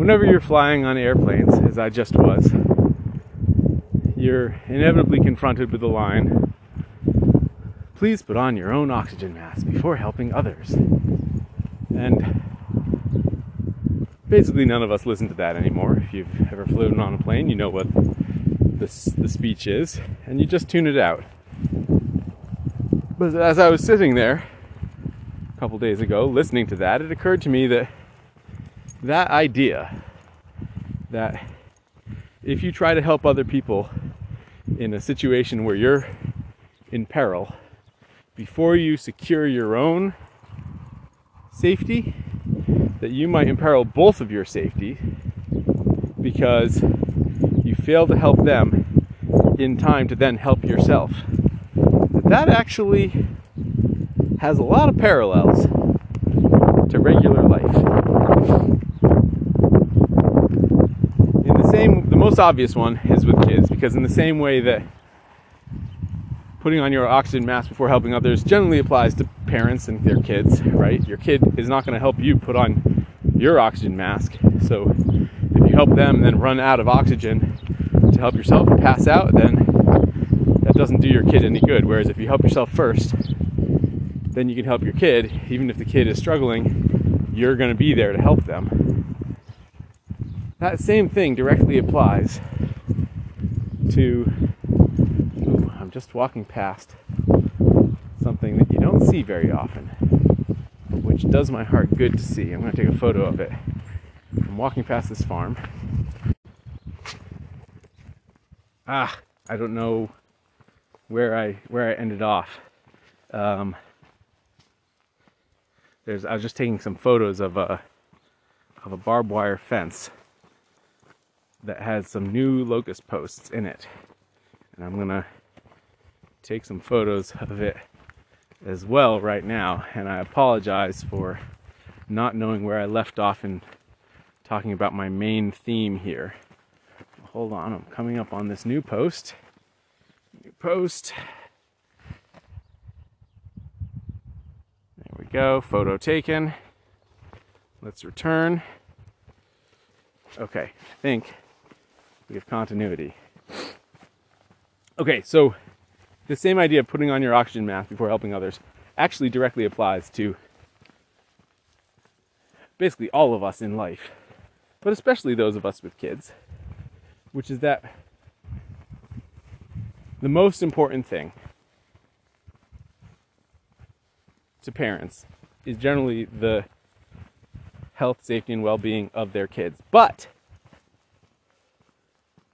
whenever you're flying on airplanes, as I just was, you're inevitably confronted with the line please put on your own oxygen mask before helping others. And basically, none of us listen to that anymore. If you've ever flown on a plane, you know what this, the speech is, and you just tune it out. But as I was sitting there a couple days ago listening to that, it occurred to me that that idea that if you try to help other people in a situation where you're in peril, before you secure your own safety, that you might imperil both of your safety because you fail to help them in time to then help yourself. That actually has a lot of parallels to regular life. In the same, the most obvious one is with kids because in the same way that putting on your oxygen mask before helping others generally applies to parents and their kids, right? Your kid is not going to help you put on your oxygen mask. So if you help them and then run out of oxygen to help yourself pass out, then that doesn't do your kid any good. Whereas if you help yourself first, then you can help your kid. Even if the kid is struggling, you're going to be there to help them. That same thing directly applies to I'm just walking past something that you don't see very often, which does my heart good to see. I'm going to take a photo of it. I'm walking past this farm. Ah, I don't know where I where I ended off. Um, there's I was just taking some photos of a of a barbed wire fence that has some new locust posts in it, and I'm gonna take some photos of it as well right now. And I apologize for not knowing where I left off in talking about my main theme here. Hold on, I'm coming up on this new post. New post. There we go, photo taken. Let's return. Okay, I think we have continuity. Okay, so the same idea of putting on your oxygen mask before helping others actually directly applies to basically all of us in life, but especially those of us with kids, which is that the most important thing to parents is generally the health, safety, and well being of their kids. But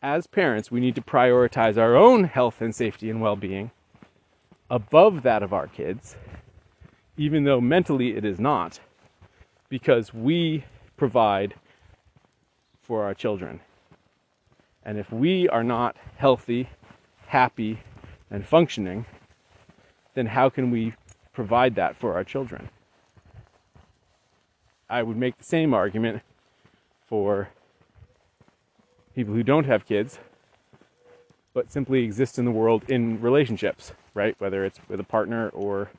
as parents, we need to prioritize our own health and safety and well being above that of our kids, even though mentally it is not, because we provide for our children. And if we are not healthy, happy, and functioning, then how can we provide that for our children? I would make the same argument for people who don't have kids, but simply exist in the world in relationships, right? Whether it's with a partner or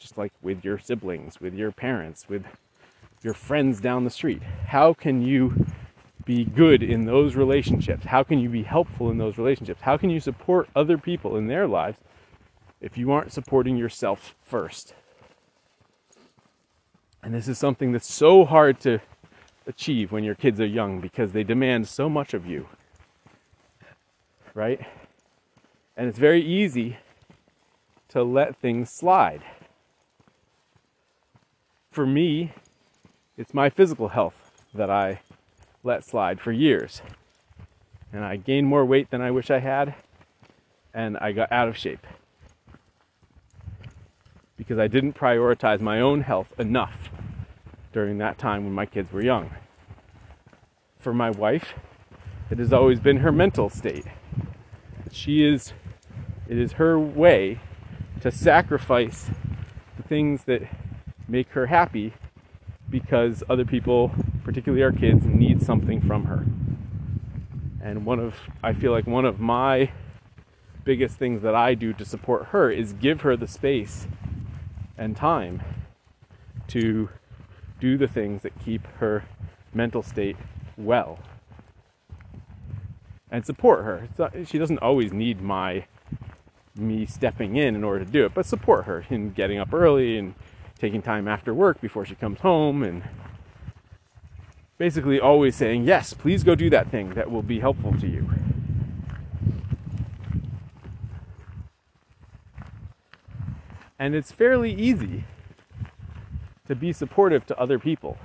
just like with your siblings, with your parents, with your friends down the street. How can you be good in those relationships? How can you be helpful in those relationships? How can you support other people in their lives if you aren't supporting yourself first? And this is something that's so hard to achieve when your kids are young because they demand so much of you. Right? And it's very easy to let things slide. For me, it's my physical health that I let slide for years. And I gained more weight than I wish I had, and I got out of shape because I didn't prioritize my own health enough during that time when my kids were young. For my wife, it has always been her mental state. She is, it is her way to sacrifice the things that make her happy because other people, particularly our kids, need something from her. And one of, I feel like one of my biggest things that I do to support her is give her the space and time to do the things that keep her mental state well and support her. Not, she doesn't always need my me stepping in in order to do it, but support her in getting up early and taking time after work before she comes home and basically always saying, Yes, please go do that thing that will be helpful to you. And it's fairly easy to be supportive to other people.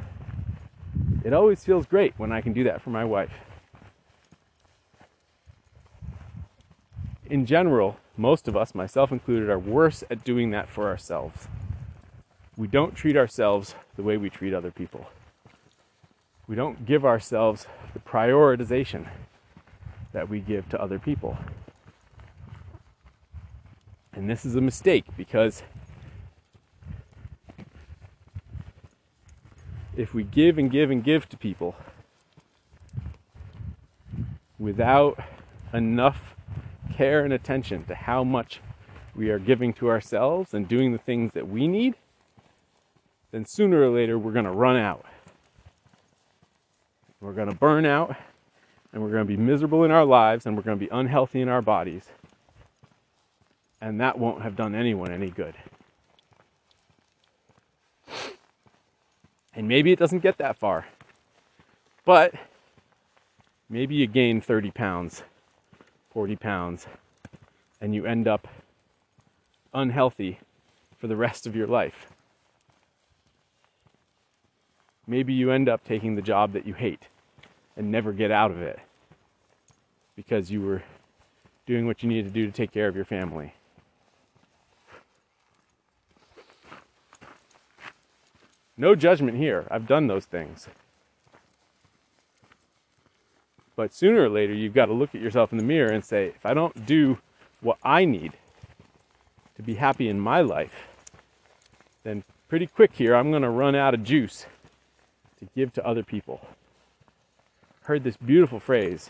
It always feels great when I can do that for my wife. In general, most of us, myself included, are worse at doing that for ourselves. We don't treat ourselves the way we treat other people. We don't give ourselves the prioritization that we give to other people. And this is a mistake because if we give and give and give to people without enough care and attention to how much we are giving to ourselves and doing the things that we need, then sooner or later we're going to run out. We're going to burn out and we're going to be miserable in our lives and we're going to be unhealthy in our bodies. And that won't have done anyone any good. And maybe it doesn't get that far. But maybe you gain 30 pounds, 40 pounds, and you end up unhealthy for the rest of your life. Maybe you end up taking the job that you hate and never get out of it because you were doing what you needed to do to take care of your family. No judgment here. I've done those things. But sooner or later, you've got to look at yourself in the mirror and say, if I don't do what I need to be happy in my life, then pretty quick here, I'm going to run out of juice to give to other people. Heard this beautiful phrase.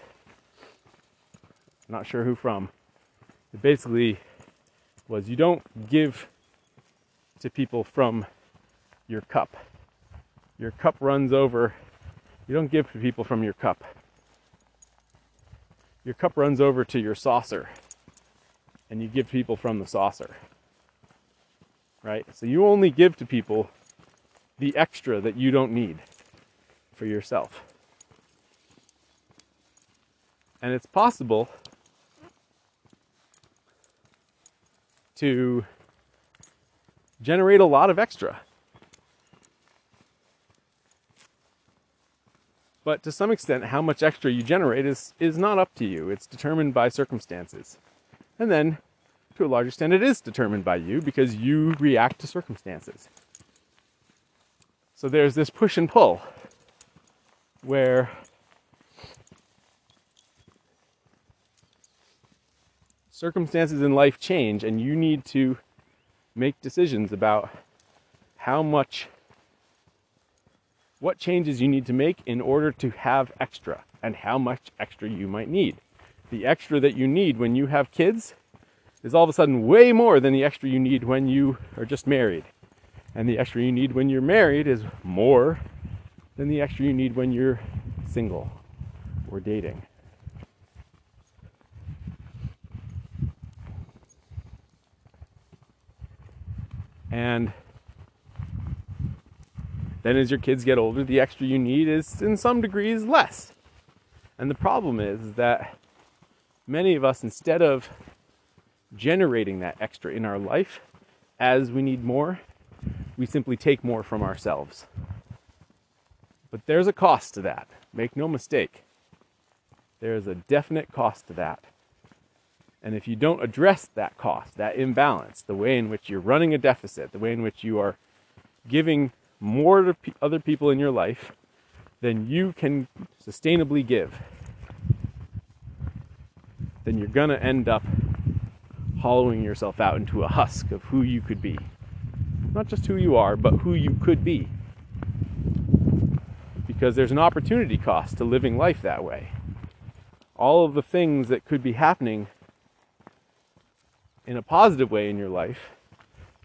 not sure who from. It basically was you don't give to people from your cup. Your cup runs over. You don't give to people from your cup. Your cup runs over to your saucer, and you give people from the saucer. Right? So you only give to people the extra that you don't need for yourself. And it's possible to generate a lot of extra. But to some extent, how much extra you generate is, is not up to you. It's determined by circumstances. And then, to a large extent, it is determined by you because you react to circumstances. So there's this push and pull where circumstances in life change and you need to make decisions about how much what changes you need to make in order to have extra and how much extra you might need. The extra that you need when you have kids is all of a sudden way more than the extra you need when you are just married. And the extra you need when you're married is more than the extra you need when you're single or dating. And then, as your kids get older, the extra you need is in some degrees less. And the problem is that many of us, instead of generating that extra in our life as we need more, we simply take more from ourselves. But there's a cost to that. Make no mistake. There is a definite cost to that. And if you don't address that cost, that imbalance, the way in which you're running a deficit, the way in which you are giving more to p- other people in your life than you can sustainably give, then you're going to end up hollowing yourself out into a husk of who you could be. Not just who you are, but who you could be. Because there's an opportunity cost to living life that way. All of the things that could be happening in a positive way in your life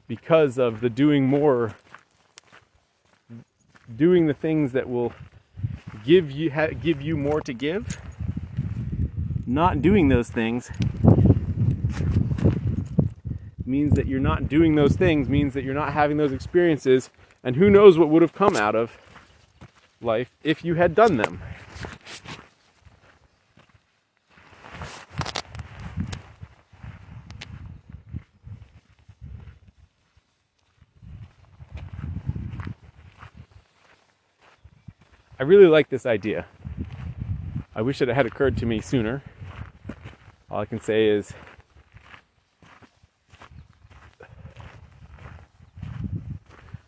because of the doing more doing the things that will give you give you more to give. Not doing those things means that you're not doing those things means that you're not having those experiences and who knows what would have come out of life if you had done them. I really like this idea. I wish it had occurred to me sooner. All I can say is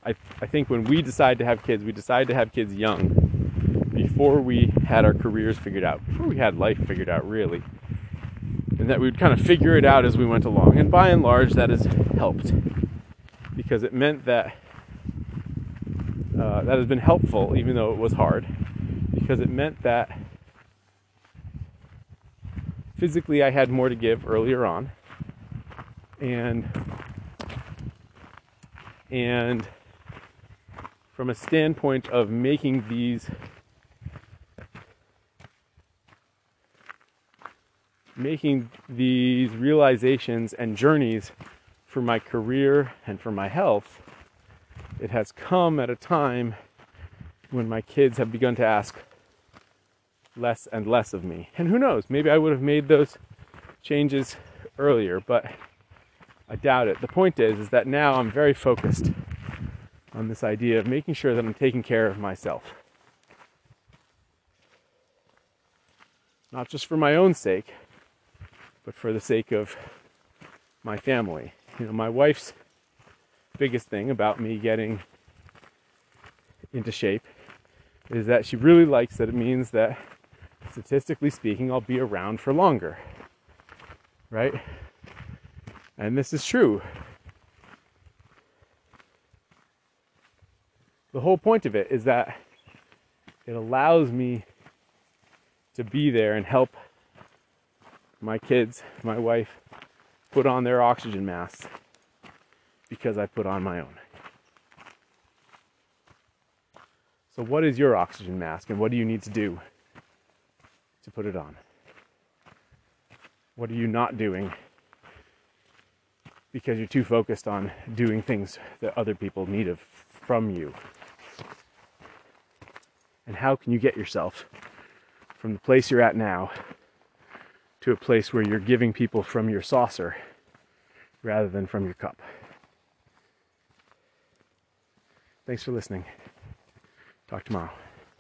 I, I think when we decide to have kids, we decide to have kids young before we had our careers figured out, before we had life figured out, really. And that we would kind of figure it out as we went along. And by and large, that has helped because it meant that uh, that has been helpful, even though it was hard, because it meant that physically I had more to give earlier on, and and from a standpoint of making these making these realizations and journeys for my career and for my health it has come at a time when my kids have begun to ask less and less of me. And who knows, maybe I would have made those changes earlier, but I doubt it. The point is is that now I'm very focused on this idea of making sure that I'm taking care of myself. Not just for my own sake, but for the sake of my family. You know, my wife's biggest thing about me getting into shape is that she really likes that it means that statistically speaking I'll be around for longer. Right? And this is true. The whole point of it is that it allows me to be there and help my kids, my wife, put on their oxygen masks because I put on my own. So, what is your oxygen mask and what do you need to do to put it on? What are you not doing because you're too focused on doing things that other people need of from you? And how can you get yourself from the place you're at now to a place where you're giving people from your saucer rather than from your cup? Thanks for listening. Talk tomorrow.